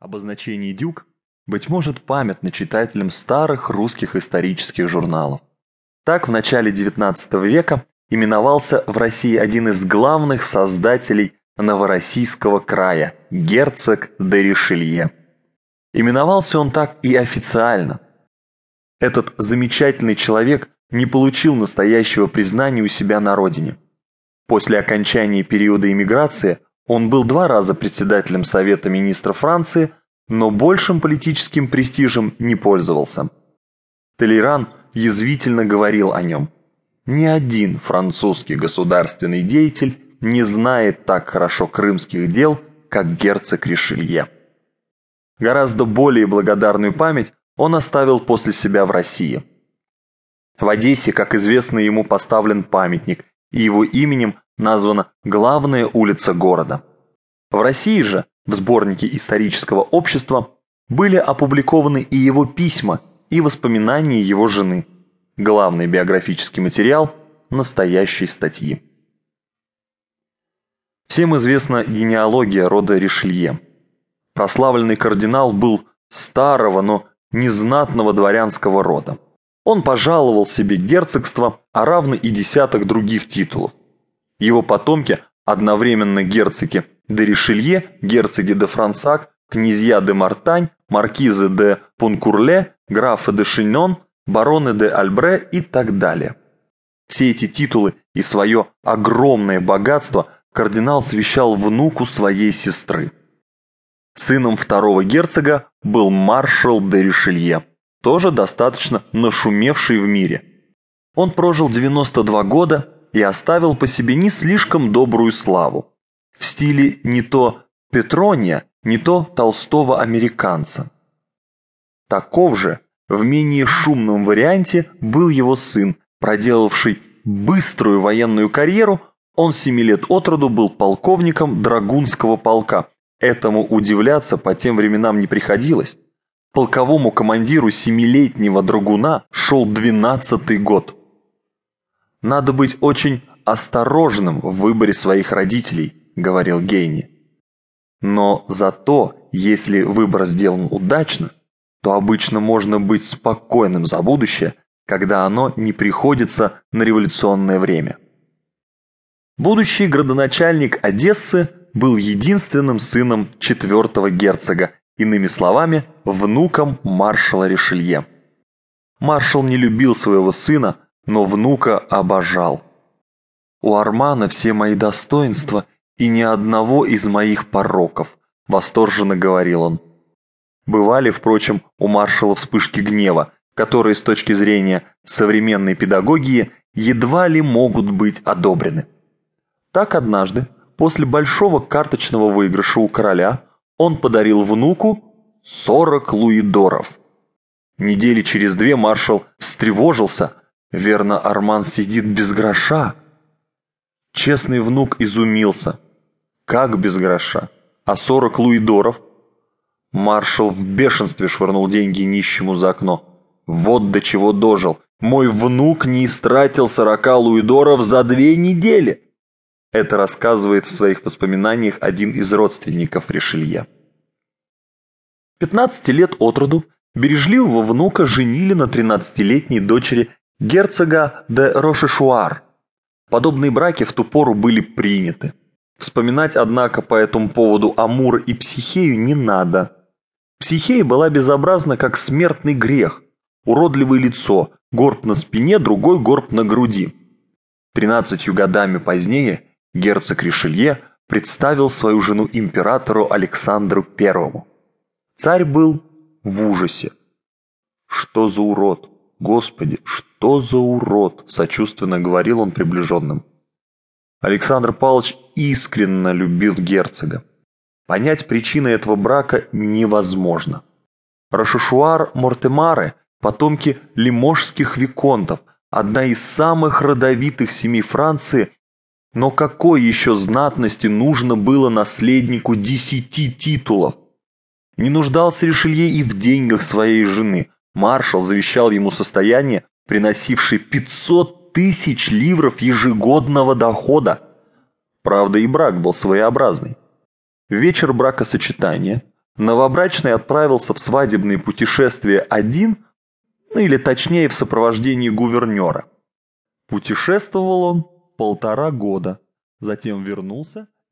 Обозначение «дюк» быть может памятно читателям старых русских исторических журналов. Так в начале XIX века именовался в России один из главных создателей Новороссийского края – герцог де Ришелье. Именовался он так и официально. Этот замечательный человек не получил настоящего признания у себя на родине. После окончания периода эмиграции он был два раза председателем Совета министров Франции, но большим политическим престижем не пользовался. Толеран язвительно говорил о нем. Ни один французский государственный деятель не знает так хорошо крымских дел, как герцог Ришелье. Гораздо более благодарную память он оставил после себя в России. В Одессе, как известно, ему поставлен памятник, и его именем названа главная улица города. В России же, в сборнике исторического общества, были опубликованы и его письма, и воспоминания его жены, главный биографический материал настоящей статьи. Всем известна генеалогия рода Ришелье. Прославленный кардинал был старого, но незнатного дворянского рода. Он пожаловал себе герцогство, а равно и десяток других титулов. Его потомки, одновременно герцоги де Ришелье, герцоги де Франсак, князья де Мартань, маркизы де Пункурле, графы де Шинон, бароны де Альбре и так далее. Все эти титулы и свое огромное богатство кардинал свящал внуку своей сестры. Сыном второго герцога был маршал де Ришелье, тоже достаточно нашумевший в мире. Он прожил 92 года и оставил по себе не слишком добрую славу. В стиле не то Петрония, не то толстого американца. Таков же, в менее шумном варианте, был его сын, проделавший быструю военную карьеру, он семи лет от роду был полковником Драгунского полка. Этому удивляться по тем временам не приходилось. Полковому командиру семилетнего драгуна шел двенадцатый год. «Надо быть очень осторожным в выборе своих родителей», — говорил Гейни. Но зато, если выбор сделан удачно, то обычно можно быть спокойным за будущее, когда оно не приходится на революционное время. Будущий градоначальник Одессы был единственным сыном четвертого герцога иными словами, внуком маршала Ришелье. Маршал не любил своего сына, но внука обожал. «У Армана все мои достоинства и ни одного из моих пороков», – восторженно говорил он. Бывали, впрочем, у маршала вспышки гнева, которые с точки зрения современной педагогии едва ли могут быть одобрены. Так однажды, после большого карточного выигрыша у короля, он подарил внуку 40 луидоров. Недели через две маршал встревожился. Верно, Арман сидит без гроша. Честный внук изумился. Как без гроша? А 40 луидоров? Маршал в бешенстве швырнул деньги нищему за окно. Вот до чего дожил. Мой внук не истратил 40 луидоров за две недели. Это рассказывает в своих воспоминаниях один из родственников Ришелье. 15 лет от роду бережливого внука женили на 13-летней дочери герцога де Рошешуар. Подобные браки в ту пору были приняты. Вспоминать, однако, по этому поводу Амур и Психею не надо. Психея была безобразна, как смертный грех. Уродливое лицо, горб на спине, другой горб на груди. Тринадцатью годами позднее герцог Ришелье представил свою жену императору Александру I. Царь был в ужасе. «Что за урод? Господи, что за урод?» – сочувственно говорил он приближенным. Александр Павлович искренне любил герцога. Понять причины этого брака невозможно. Рашишуар Мортемары – потомки лиможских виконтов, одна из самых родовитых семей Франции – но какой еще знатности нужно было наследнику десяти титулов? Не нуждался Ришелье и в деньгах своей жены. Маршал завещал ему состояние, приносившее 500 тысяч ливров ежегодного дохода. Правда, и брак был своеобразный. Вечер бракосочетания новобрачный отправился в свадебные путешествия один, ну или точнее в сопровождении гувернера. Путешествовал он полтора года, затем вернулся